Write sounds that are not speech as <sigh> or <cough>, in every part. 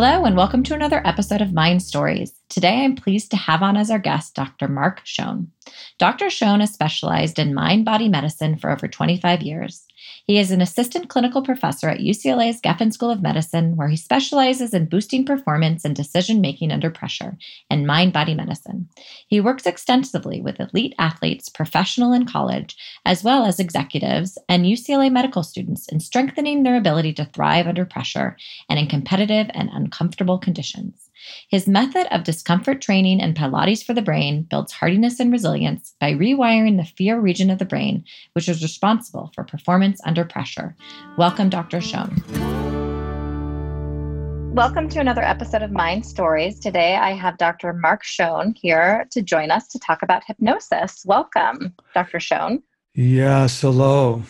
Hello, and welcome to another episode of Mind Stories. Today, I'm pleased to have on as our guest Dr. Marc Schoen. Dr. Schoen has specialized in mind body medicine for over 25 years. He is an assistant clinical professor at UCLA's Geffen School of Medicine, where he specializes in boosting performance and decision making under pressure and mind body medicine. He works extensively with elite athletes, professional and college, as well as executives and UCLA medical students in strengthening their ability to thrive under pressure and in competitive and uncomfortable conditions. His method of discomfort training and Pilates for the brain builds hardiness and resilience by rewiring the fear region of the brain, which is responsible for performance under pressure. Welcome, Dr. Schoen. Welcome to another episode of Mind Stories. Today I have Dr. Marc Schoen here to join us to talk about hypnosis. Welcome, Dr. Schoen. Yes, hello.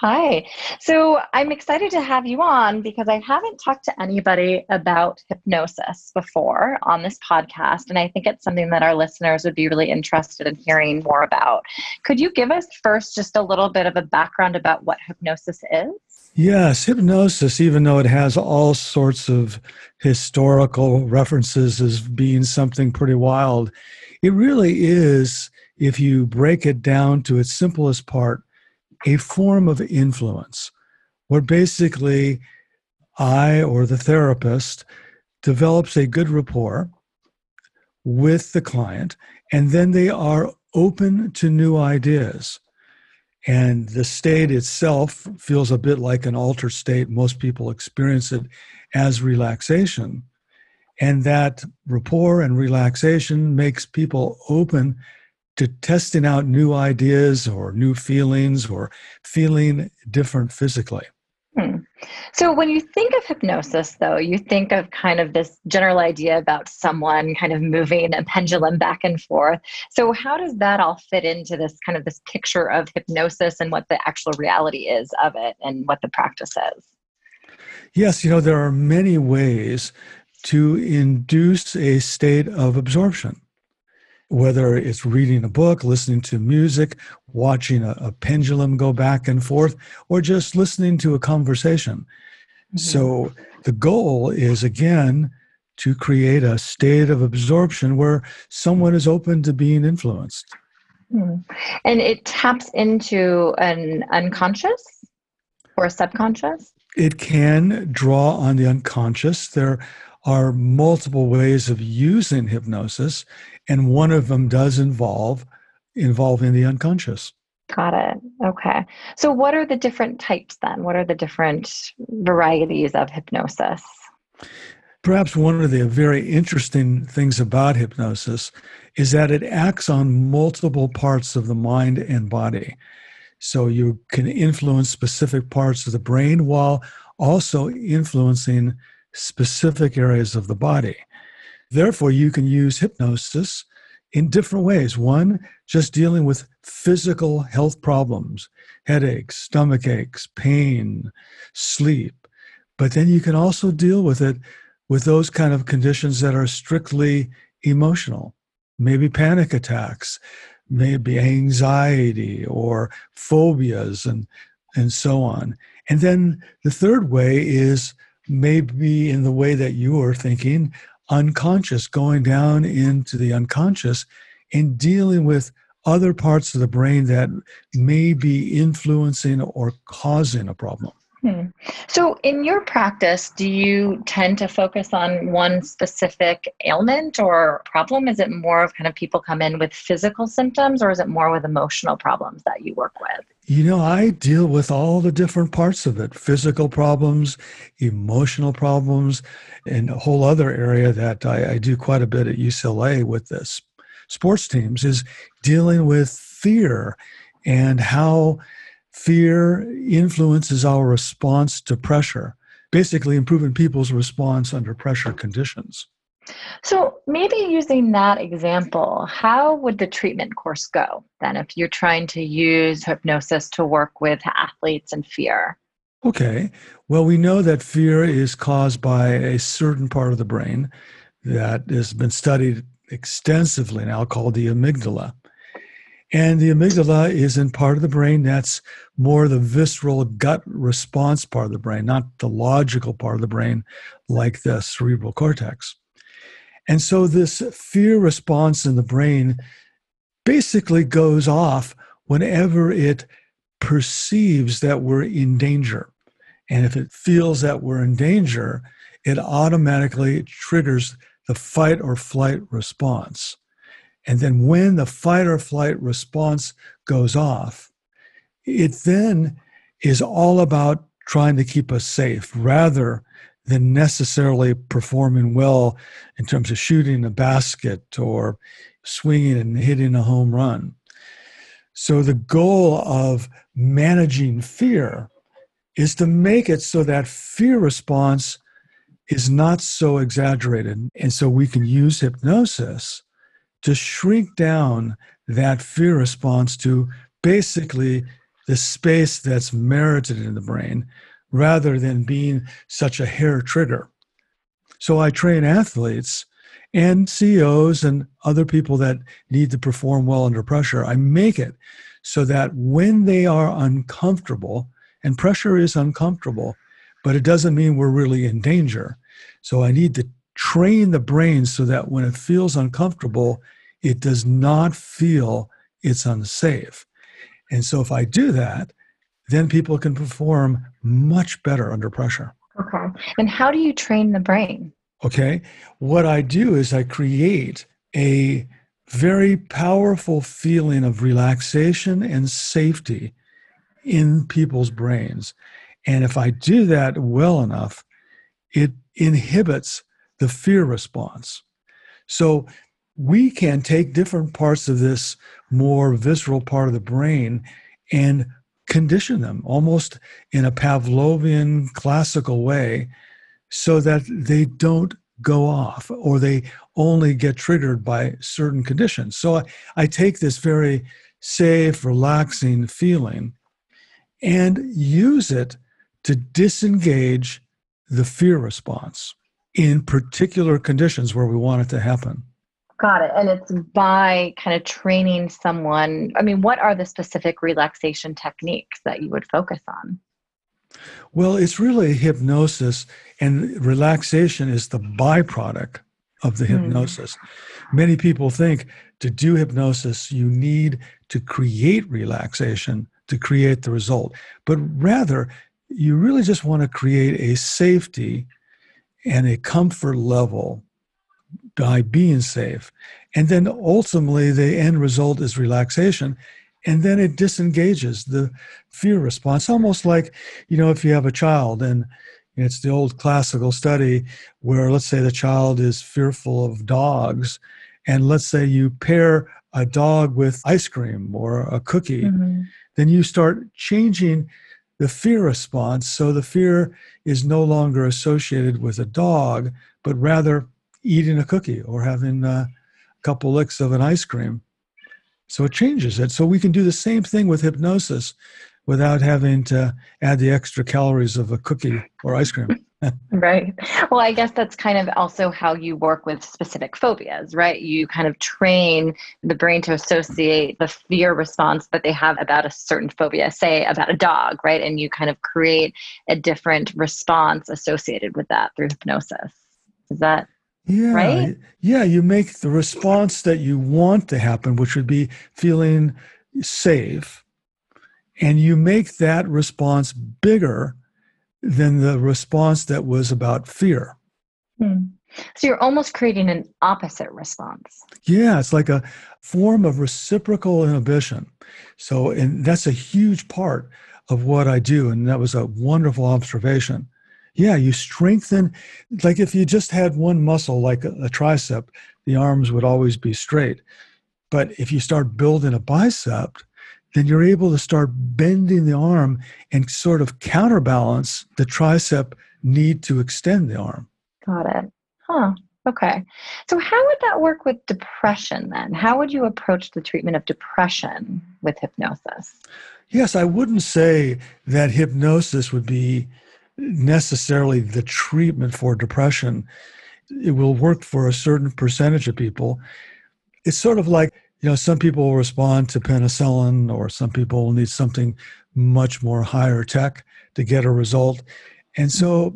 Hi. So I'm excited to have you on because I haven't talked to anybody about hypnosis before on this podcast. And I think it's something that our listeners would be really interested in hearing more about. Could you give us first just a little bit of a background about what hypnosis is? Yes, hypnosis, even though it has all sorts of historical references as being something pretty wild, it really is, if you break it down to its simplest part, a form of influence where basically I or the therapist develops a good rapport with the client, and then they are open to new ideas. And the state itself feels a bit like an altered state. Most people experience it as relaxation. And that rapport and relaxation makes people open to testing out new ideas or new feelings or feeling different physically. Hmm. So, when you think of hypnosis, though, you think of kind of this general idea about someone kind of moving a pendulum back and forth. So, how does that all fit into this kind of this picture of hypnosis and what the actual reality is of it and what the practice is? Yes, you know, there are many ways to induce a state of absorption whether it's reading a book, listening to music, watching a, a pendulum go back and forth, or just listening to a conversation. Mm-hmm. So the goal is again to create a state of absorption where someone is open to being influenced. Hmm. And it taps into an unconscious or subconscious? It can draw on the unconscious. There are multiple ways of using hypnosis and one of them does involve involving the unconscious. Got it. Okay. So what are the different types then? What are the different varieties of hypnosis? Perhaps one of the very interesting things about hypnosis is that it acts on multiple parts of the mind and body. So you can influence specific parts of the brain while also influencing specific areas of the body Therefore, you can use hypnosis in different ways. One, just dealing with physical health problems, headaches, stomach aches, pain, sleep. But then you can also deal with it with those kind of conditions that are strictly emotional, maybe panic attacks, maybe anxiety or phobias and and so on. And then the third way is maybe in the way that you are thinking unconscious, going down into the unconscious and dealing with other parts of the brain that may be influencing or causing a problem. Hmm. So, in your practice, do you tend to focus on one specific ailment or problem? Is it more of kind of people come in with physical symptoms, or is it more with emotional problems that you work with? You know, I deal with all the different parts of it physical problems, emotional problems, and a whole other area that I, I do quite a bit at UCLA with this sports teams is dealing with fear and how Fear influences our response to pressure, basically, improving people's response under pressure conditions. So, maybe using that example, how would the treatment course go then if you're trying to use hypnosis to work with athletes and fear? Okay. Well, we know that fear is caused by a certain part of the brain that has been studied extensively now called the amygdala. And the amygdala is in part of the brain that's more the visceral gut response part of the brain, not the logical part of the brain like the cerebral cortex. And so this fear response in the brain basically goes off whenever it perceives that we're in danger. And if it feels that we're in danger, it automatically triggers the fight or flight response. And then when the fight or flight response goes off, it then is all about trying to keep us safe rather than necessarily performing well in terms of shooting a basket or swinging and hitting a home run. So, the goal of managing fear is to make it so that fear response is not so exaggerated. And so we can use hypnosis to shrink down that fear response to basically the space that's merited in the brain rather than being such a hair trigger. So I train athletes and CEOs and other people that need to perform well under pressure. I make it so that when they are uncomfortable, and pressure is uncomfortable, but it doesn't mean we're really in danger. So I need to train the brain so that when it feels uncomfortable, it does not feel it's unsafe. And so if I do that, then people can perform much better under pressure. Okay. And how do you train the brain? Okay. What I do is I create a very powerful feeling of relaxation and safety in people's brains. And if I do that well enough, it inhibits the fear response. So we can take different parts of this more visceral part of the brain and condition them almost in a Pavlovian classical way so that they don't go off or they only get triggered by certain conditions. So I, I take this very safe, relaxing feeling and use it to disengage the fear response in particular conditions where we want it to happen. Got it. And it's by kind of training someone. I mean, what are the specific relaxation techniques that you would focus on? Well, it's really hypnosis, and relaxation is the byproduct of the hmm. hypnosis. Mm. Many people think to do hypnosis, you need to create relaxation to create the result, but rather, you really just want to create a safety and a comfort level by being safe. And then ultimately, the end result is relaxation. And then it disengages the fear response, almost like, you know, if you have a child and it's the old classical study where, let's say, the child is fearful of dogs, and let's say you pair a dog with ice cream or a cookie, mm-hmm. then you start changing the fear response. So the fear is no longer associated with a dog, but rather eating a cookie or having a couple licks of an ice cream. So it changes it. So we can do the same thing with hypnosis without having to add the extra calories of a cookie or ice cream. <laughs> right. Well, I guess that's kind of also how you work with specific phobias, right? You kind of train the brain to associate the fear response that they have about a certain phobia, say about a dog, right? And you kind of create a different response associated with that through hypnosis. Is that yeah, right? Yeah, you make the response that you want to happen, which would be feeling safe, and you make that response bigger than the response that was about fear. Hmm. So you're almost creating an opposite response. Yeah, it's like a form of reciprocal inhibition. So, and that's a huge part of what I do. And that was a wonderful observation. Yeah, you strengthen, like if you just had one muscle, like a, a tricep, the arms would always be straight. But if you start building a bicep, then you're able to start bending the arm and sort of counterbalance the tricep need to extend the arm. Got it. Huh. Okay. So, how would that work with depression then? How would you approach the treatment of depression with hypnosis? Yes, I wouldn't say that hypnosis would be necessarily the treatment for depression. It will work for a certain percentage of people. It's sort of like, you know, some people respond to penicillin, or some people need something much more higher tech to get a result. And so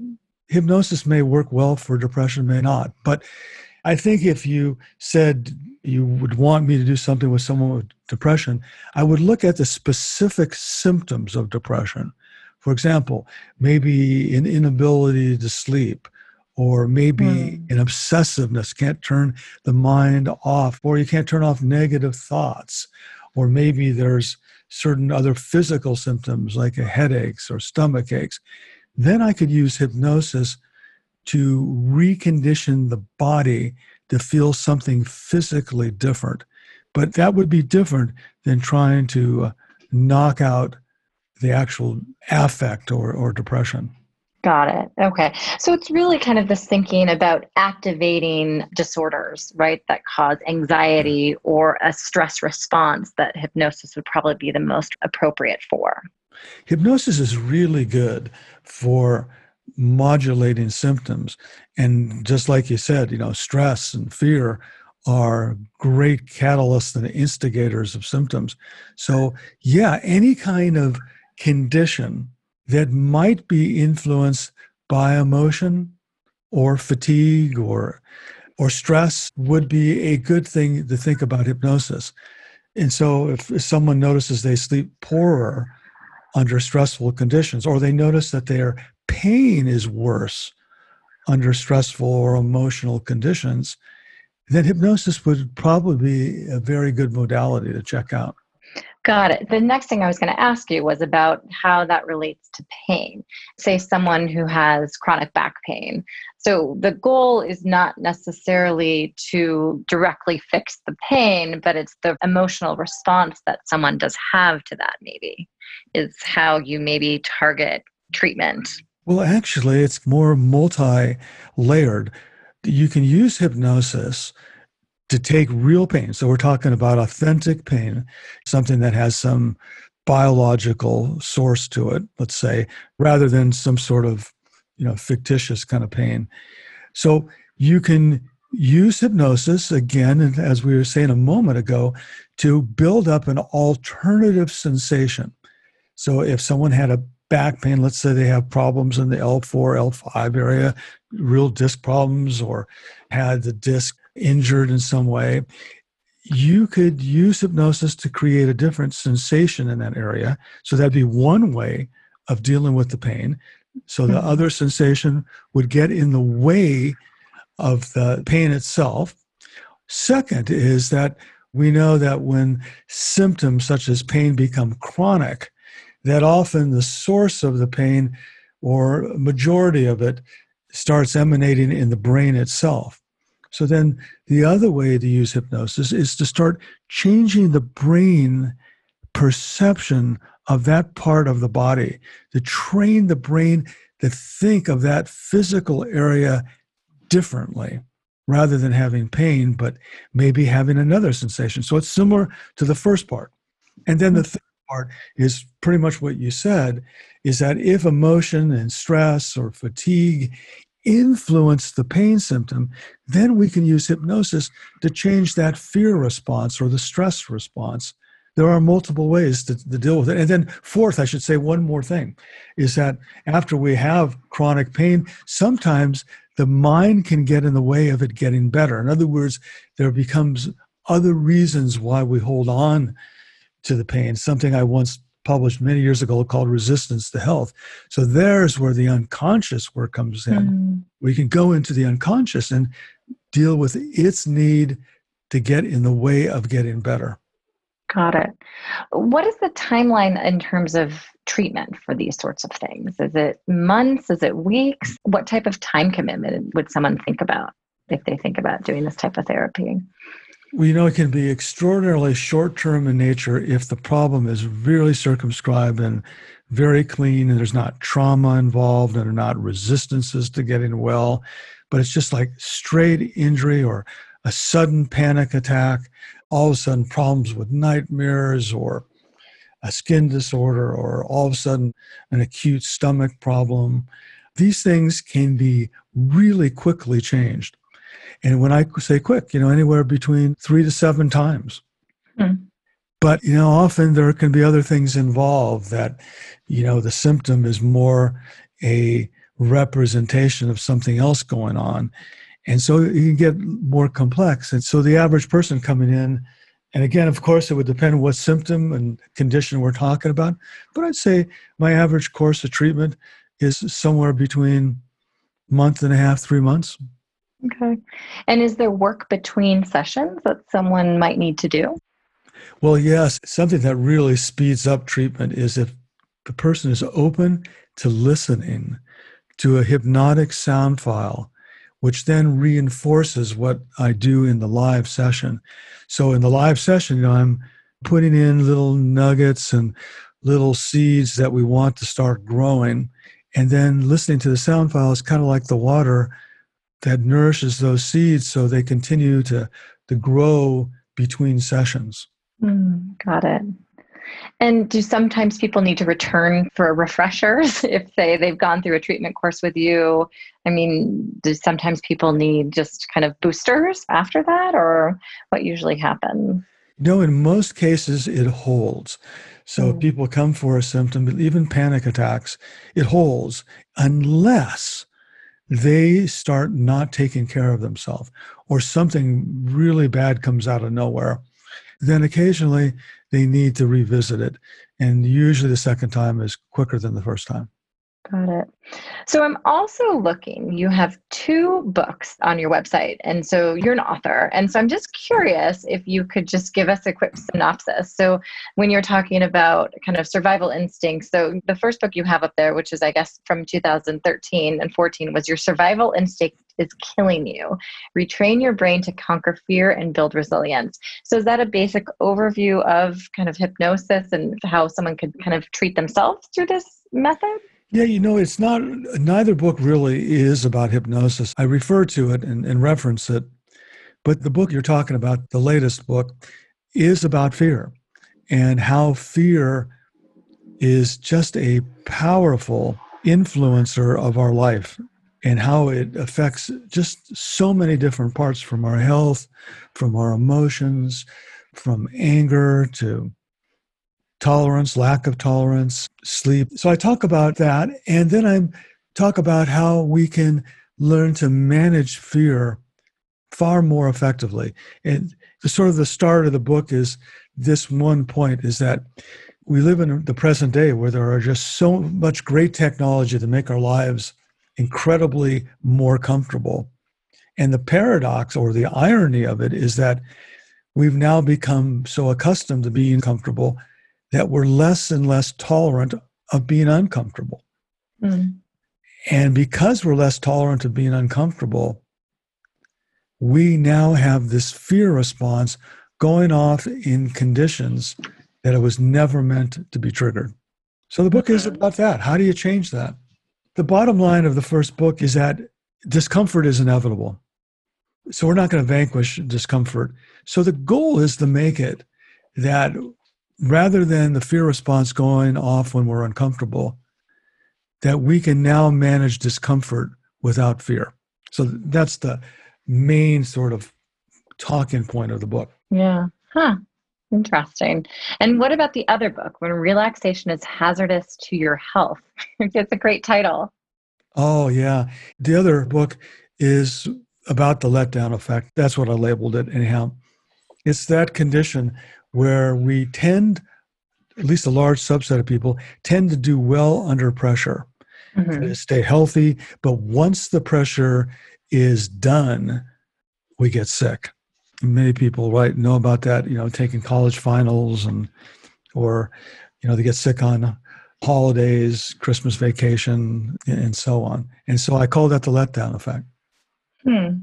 hypnosis may work well for depression, may not. But I think if you said you would want me to do something with someone with depression, I would look at the specific symptoms of depression. For example, maybe an inability to sleep, or maybe mm. an obsessiveness, can't turn the mind off, or you can't turn off negative thoughts, or maybe there's certain other physical symptoms like headaches or stomach aches. Then I could use hypnosis to recondition the body to feel something physically different. But that would be different than trying to uh, knock out the actual affect or, or depression. Got it. Okay. So it's really kind of this thinking about activating disorders, right, that cause anxiety mm-hmm. or a stress response that hypnosis would probably be the most appropriate for. Hypnosis is really good for modulating symptoms. And just like you said, you know, stress and fear are great catalysts and instigators of symptoms. So, yeah, any kind of condition that might be influenced by emotion or fatigue or or stress would be a good thing to think about hypnosis. And so if, if someone notices they sleep poorer, under stressful conditions, or they notice that their pain is worse under stressful or emotional conditions, then hypnosis would probably be a very good modality to check out. Got it. The next thing I was going to ask you was about how that relates to pain. Say someone who has chronic back pain. So the goal is not necessarily to directly fix the pain, but it's the emotional response that someone does have to that, maybe, is how you maybe target treatment. Well, actually, it's more multi layered. You can use hypnosis to take real pain. So we're talking about authentic pain, something that has some biological source to it, let's say, rather than some sort of, you know, fictitious kind of pain. So you can use hypnosis again, as we were saying a moment ago, to build up an alternative sensation. So if someone had a back pain, let's say they have problems in the L4, L5 area, real disc problems, or had the disc injured in some way, you could use hypnosis to create a different sensation in that area. So that'd be one way of dealing with the pain. So the mm-hmm. other sensation would get in the way of the pain itself. Second is that we know that when symptoms such as pain become chronic, that often the source of the pain or majority of it starts emanating in the brain itself. So then the other way to use hypnosis is to start changing the brain perception of that part of the body, to train the brain to think of that physical area differently rather than having pain, but maybe having another sensation. So it's similar to the first part. And then the mm-hmm. third part is pretty much what you said is that if emotion and stress or fatigue influence the pain symptom, then we can use hypnosis to change that fear response or the stress response. There are multiple ways to, to, deal with it. And then, fourth, I should say one more thing is that after we have chronic pain, sometimes the mind can get in the way of it getting better. In other words, there becomes other reasons why we hold on to the pain. Something I once published many years ago called Resistance to Health. So there's where the unconscious work comes in. Mm. We can go into the unconscious and deal with its need to get in the way of getting better. Got it. What is the timeline in terms of treatment for these sorts of things? Is it months? Is it weeks? What type of time commitment would someone think about if they think about doing this type of therapy? We know it can be extraordinarily short term in nature if the problem is really circumscribed and very clean and there's not trauma involved and there are not resistances to getting well. but it's just like straight injury or a sudden panic attack, all of a sudden problems with nightmares or a skin disorder or all of a sudden an acute stomach problem. These things can be really quickly changed. And when I say quick, you know, anywhere between three to seven times. Hmm. But, you know, often there can be other things involved that, you know, the symptom is more a representation of something else going on. And so you can get more complex. And so the average person coming in, and again, of course, it would depend what symptom and condition we're talking about. But I'd say my average course of treatment is somewhere between month and a half, three months. Okay. And is there work between sessions that someone might need to do? Well, yes. Something that really speeds up treatment is if the person is open to listening to a hypnotic sound file, which then reinforces what I do in the live session. So in the live session, you know, I'm putting in little nuggets and little seeds that we want to start growing. And then listening to the sound file is kind of like the water that nourishes those seeds so they continue to, to grow between sessions. Mm, got it. And do sometimes people need to return for refreshers <laughs> if, say, they've gone through a treatment course with you? I mean, do sometimes people need just kind of boosters after that, or what usually happens? No, in most cases, it holds. So mm. people come for a symptom, even panic attacks, it holds unless they start not taking care of themselves or something really bad comes out of nowhere. Then occasionally they need to revisit it. And usually the second time is quicker than the first time. Got it. So I'm also looking, you have two books on your website. And so you're an author. And so I'm just curious if you could just give us a quick synopsis. So when you're talking about kind of survival instincts, so the first book you have up there, which is, I guess, from 2013 and 14, was Your Survival Instinct is Killing You. Retrain your brain to conquer fear and build resilience. So is that a basic overview of kind of hypnosis and how someone could kind of treat themselves through this method? Yeah, you know, it's not, neither book really is about hypnosis. I refer to it and, and reference it, but the book you're talking about, the latest book, is about fear and how fear is just a powerful influencer of our life and how it affects just so many different parts from our health, from our emotions, from anger to tolerance, lack of tolerance, sleep. So I talk about that. And then I talk about how we can learn to manage fear far more effectively. And the sort of the start of the book is this one point is that we live in the present day where there are just so much great technology to make our lives incredibly more comfortable. And the paradox or the irony of it is that we've now become so accustomed to being comfortable that we're less and less tolerant of being uncomfortable. Mm. And because we're less tolerant of being uncomfortable, we now have this fear response going off in conditions that it was never meant to be triggered. So the book is about that. How do you change that? The bottom line of the first book is that discomfort is inevitable. So we're not going to vanquish discomfort. So the goal is to make it that rather than the fear response going off when we're uncomfortable, that we can now manage discomfort without fear. So that's the main sort of talking point of the book. Yeah. Huh. Interesting. And what about the other book, When Relaxation is Hazardous to Your Health? <laughs> it's a great title. Oh, yeah. The other book is about the letdown effect. That's what I labeled it, anyhow. It's that condition where we tend, at least a large subset of people, tend to do well under pressure, mm-hmm. stay healthy. But once the pressure is done, we get sick. Many people, right, know about that. You know, taking college finals and, or, you know, they get sick on holidays, Christmas vacation, and so on. And so I call that the letdown effect. Hmm.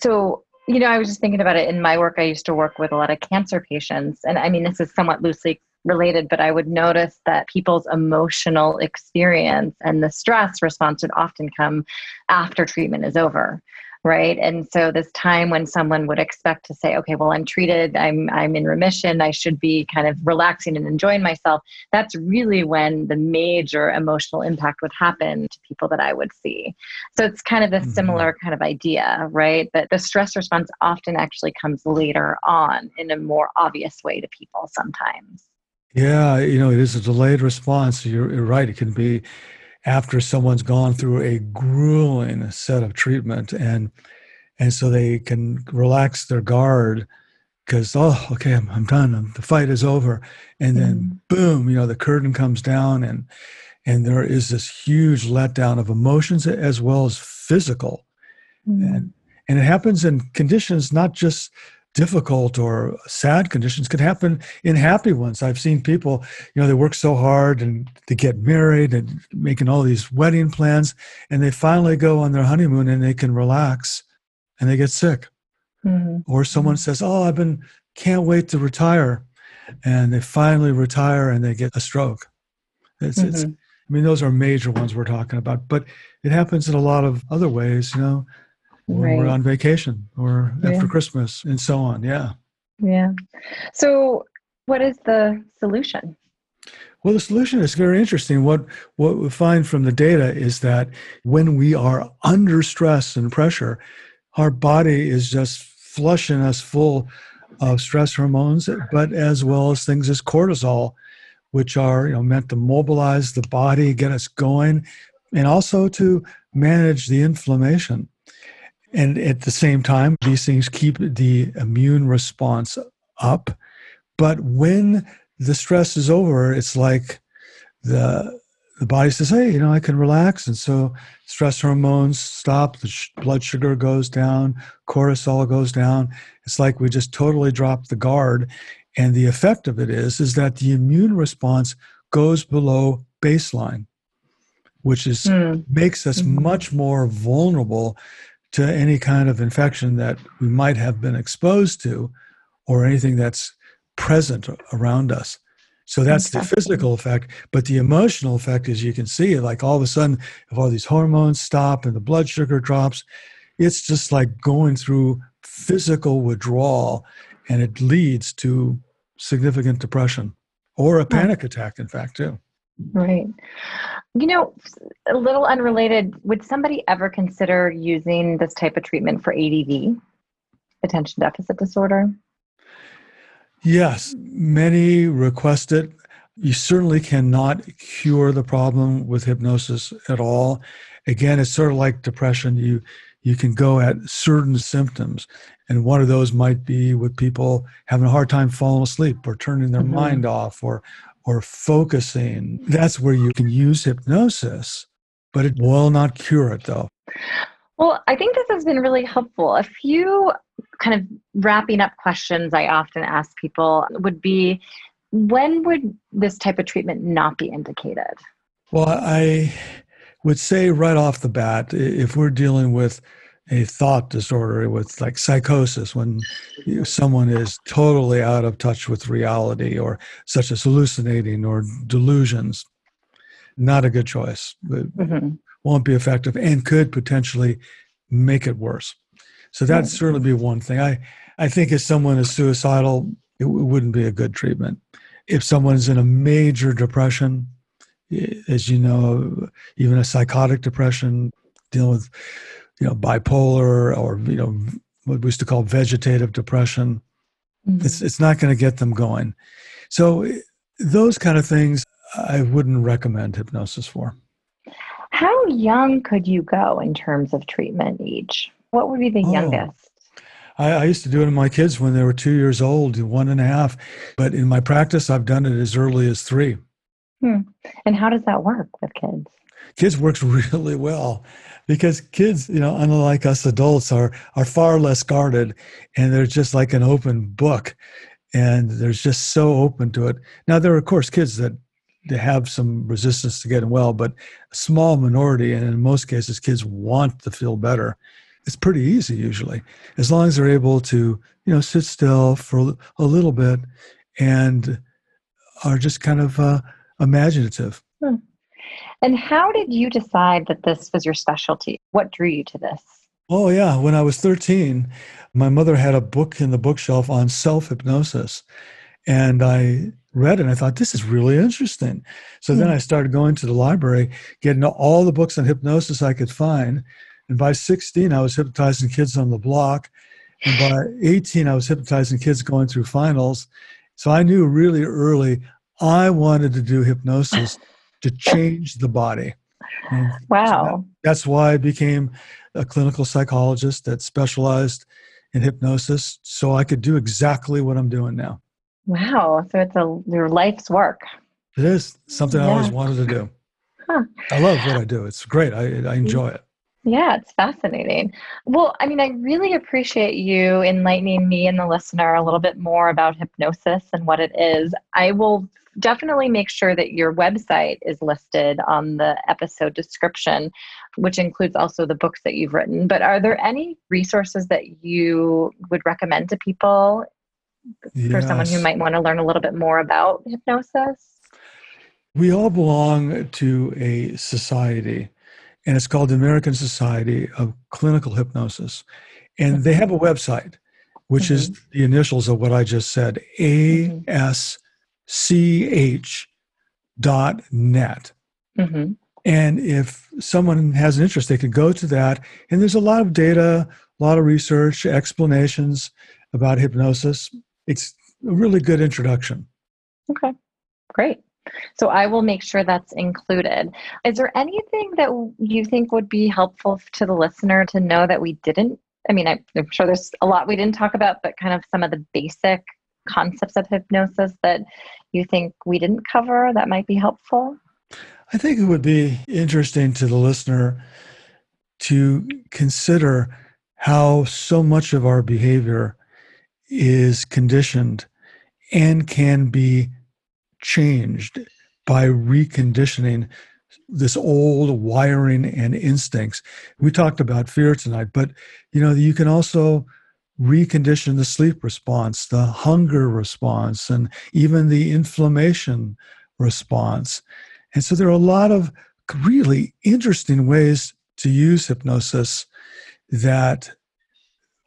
So you know, I was just thinking about it in my work. I used to work with a lot of cancer patients, and I mean, this is somewhat loosely related, but I would notice that people's emotional experience and the stress response would often come after treatment is over right? And so this time when someone would expect to say okay well i'm treated i'm i'm in remission i should be kind of relaxing and enjoying myself that's really when the major emotional impact would happen to people that i would see. So it's kind of a mm-hmm. similar kind of idea right? But the stress response often actually comes later on in a more obvious way to people sometimes. Yeah you know it is a delayed response you're, you're right it can be after someone's gone through a grueling set of treatment and and so they can relax their guard because oh okay I'm, I'm done the fight is over and then mm. boom you know the curtain comes down and and there is this huge letdown of emotions as well as physical mm. and and it happens in conditions not just difficult or sad conditions could happen in happy ones. I've seen people, you know, they work so hard and they get married and making all these wedding plans, and they finally go on their honeymoon and they can relax and they get sick. Mm-hmm. Or someone mm-hmm. says, Oh, I've been, can't wait to retire. And they finally retire and they get a stroke. It's, mm-hmm. it's, I mean, those are major ones we're talking about, but it happens in a lot of other ways, you know when right. we're on vacation or yeah. after Christmas and so on. Yeah. Yeah. So, what is the solution? Well, the solution is very interesting. What what we find from the data is that when we are under stress and pressure, our body is just flushing us full of stress hormones, but as well as things as cortisol, which are you know meant to mobilize the body, get us going, and also to manage the inflammation. And at the same time, these things keep the immune response up. But when the stress is over, it's like the the body says, "Hey, you know, I can relax," and so stress hormones stop. The sh- blood sugar goes down, cortisol goes down. It's like we just totally drop the guard, and the effect of it is is that the immune response goes below baseline, which is mm. makes us mm-hmm. much more vulnerable to any kind of infection that we might have been exposed to or anything that's present around us. So that's exactly. the physical effect. But the emotional effect is you can see, like all of a sudden, if all these hormones stop and the blood sugar drops, it's just like going through physical withdrawal and it leads to significant depression or a panic attack, in fact, too. Right. You know, a little unrelated, would somebody ever consider using this type of treatment for ADD, attention deficit disorder? Yes, many request it. You certainly cannot cure the problem with hypnosis at all. Again, it's sort of like depression. You you can go at certain symptoms, and one of those might be with people having a hard time falling asleep or turning their mm-hmm. mind off or or focusing, that's where you can use hypnosis, but it will not cure it though. Well, I think this has been really helpful. A few kind of wrapping up questions I often ask people would be when would this type of treatment not be indicated? Well, I would say right off the bat, if we're dealing with a thought disorder with like psychosis when you know, someone is totally out of touch with reality or such as hallucinating or delusions not a good choice it mm-hmm. won't be effective and could potentially make it worse so that'd mm-hmm. certainly be one thing i i think if someone is suicidal it, it wouldn't be a good treatment if someone's in a major depression as you know even a psychotic depression dealing with you know, bipolar or, you know, what we used to call vegetative depression. Mm-hmm. It's, it's not going to get them going. So, those kind of things I wouldn't recommend hypnosis for. How young could you go in terms of treatment age? What would be the oh, youngest? I, I, used to do it in my kids when they were two years old, one and a half. But in my practice, I've done it as early as three. Hmm. And how does that work with kids? Kids works <laughs> really well because kids, you know, unlike us adults, are are far less guarded, and they're just like an open book, and they're just so open to it. Now, there are of course kids that they have some resistance to getting well, but a small minority, and in most cases, kids want to feel better. It's pretty easy usually, as long as they're able to, you know, sit still for a little bit and are just kind of uh, imaginative. Hmm. And how did you decide that this was your specialty? What drew you to this? Oh, yeah. When I was 13, my mother had a book in the bookshelf on self hypnosis. And I read it and I thought, this is really interesting. So then hmm. I started going to the library, getting all the books on hypnosis I could find. And by 16, I was hypnotizing kids on the block. And by 18, I was hypnotizing kids going through finals. So I knew really early I wanted to do hypnosis <laughs> to change the body. And wow. So that, that's why I became a clinical psychologist that specialized in hypnosis so I could do exactly what I'm doing now. Wow. So it's a your life's work. It is something yeah. I always wanted to do. Huh. I love what I do. It's great. I, I enjoy it. Yeah, it's fascinating. Well, I mean, I really appreciate you enlightening me and the listener a little bit more about hypnosis and what it is. I will definitely make sure that your website is listed on the episode description, which includes also the books that you've written. But are there any resources that you would recommend to people yes. for someone who might want to learn a little bit more about hypnosis? We all belong to a society, and it's called the American Society of Clinical Hypnosis. And they have a website, which mm-hmm. is the initials of what I just said AS ch.net. Mm-hmm. And if someone has an interest, they could go to that. And there's a lot of data, a lot of research, explanations about hypnosis. It's a really good introduction. Okay, great. So I will make sure that's included. Is there anything that you think would be helpful to the listener to know that we didn't? I mean, I'm sure there's a lot we didn't talk about, but kind of some of the basic concepts of hypnosis that you think we didn't cover that might be helpful? I think it would be interesting to the listener to consider how so much of our behavior is conditioned and can be changed by reconditioning this old wiring and instincts. We talked about fear tonight, but you know, you can also recondition the sleep response, the hunger response, and even the inflammation response. And so there are a lot of really interesting ways to use hypnosis that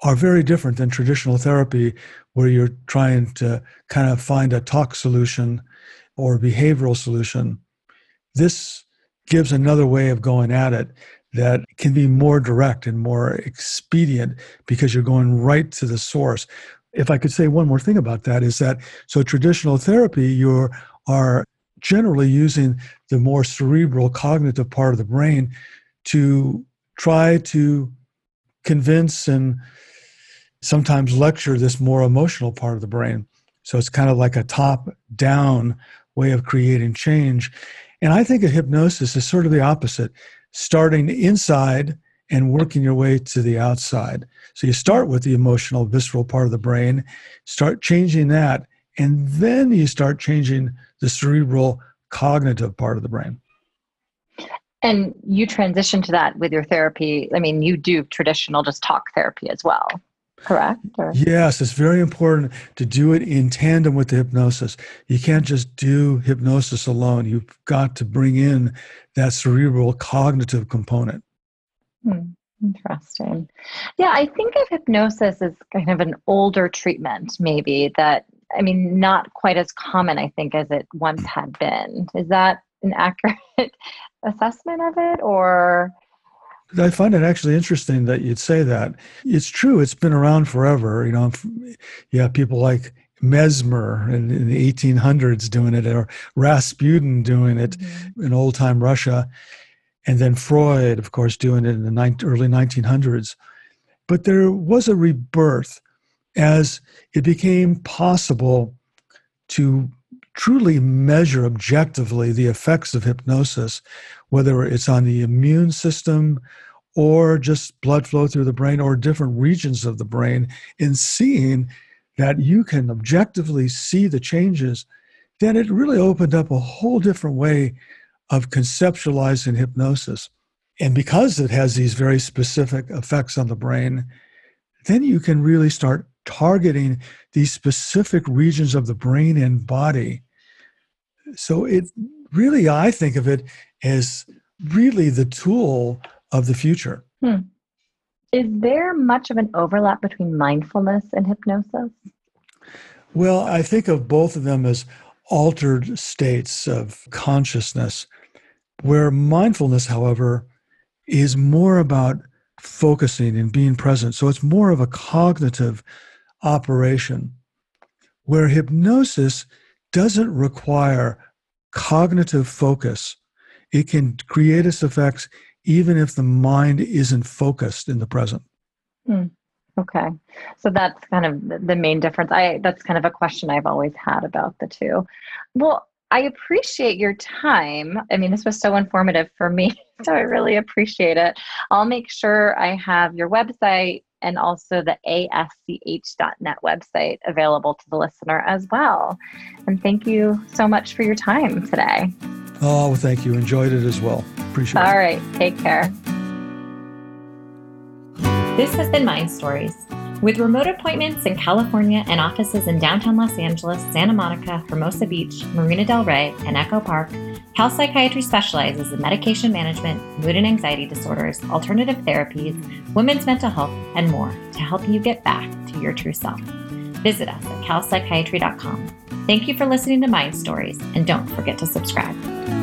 are very different than traditional therapy, where you're trying to kind of find a talk solution or behavioral solution. This gives another way of going at it that can be more direct and more expedient because you're going right to the source. If I could say one more thing about that is that so traditional therapy you are generally using the more cerebral cognitive part of the brain to try to convince and sometimes lecture this more emotional part of the brain. So it's kind of like a top down way of creating change. And I think of hypnosis is sort of the opposite starting inside and working your way to the outside. So you start with the emotional, visceral part of the brain, start changing that, and then you start changing the cerebral, cognitive part of the brain. And you transition to that with your therapy. I mean, you do traditional just talk therapy as well correct? Or? Yes, it's very important to do it in tandem with the hypnosis. You can't just do hypnosis alone. You've got to bring in that cerebral cognitive component. Hmm. Interesting. Yeah, I think of hypnosis as kind of an older treatment, maybe that, I mean, not quite as common, I think, as it once had been. Is that an accurate <laughs> assessment of it or? I find it actually interesting that you'd say that. It's true, it's been around forever. You know, yeah, people like Mesmer in, in the 1800s doing it, or Rasputin doing it mm-hmm. in old time Russia, and then Freud, of course, doing it in the early 1900s. But there was a rebirth as it became possible to truly measure objectively the effects of hypnosis, whether it's on the immune system or just blood flow through the brain or different regions of the brain, in seeing that you can objectively see the changes, then it really opened up a whole different way of conceptualizing hypnosis. And because it has these very specific effects on the brain, then you can really start targeting these specific regions of the brain and body so it really, I think of it as really the tool of the future. Hmm. Is there much of an overlap between mindfulness and hypnosis? Well, I think of both of them as altered states of consciousness, where mindfulness, however, is more about focusing and being present. So it's more of a cognitive operation, where hypnosis doesn't require cognitive focus. It can create its effects even if the mind isn't focused in the present. Hmm. Okay. So that's kind of the main difference. I that's kind of a question I've always had about the two. Well, I appreciate your time. I mean, this was so informative for me, <laughs> so I really appreciate it. I'll make sure I have your website and also the asch.net website available to the listener as well. And thank you so much for your time today. Oh, well, thank you. Enjoyed it as well. Appreciate All it. All right. Take care. This has been Mind Stories. With remote appointments in California and offices in downtown Los Angeles, Santa Monica, Hermosa Beach, Marina Del Rey, and Echo Park, Cal Psychiatry specializes in medication management, mood and anxiety disorders, alternative therapies, women's mental health, and more to help you get back to your true self. Visit us at calpsychiatry.com. Thank you for listening to Mind Stories, and don't forget to subscribe.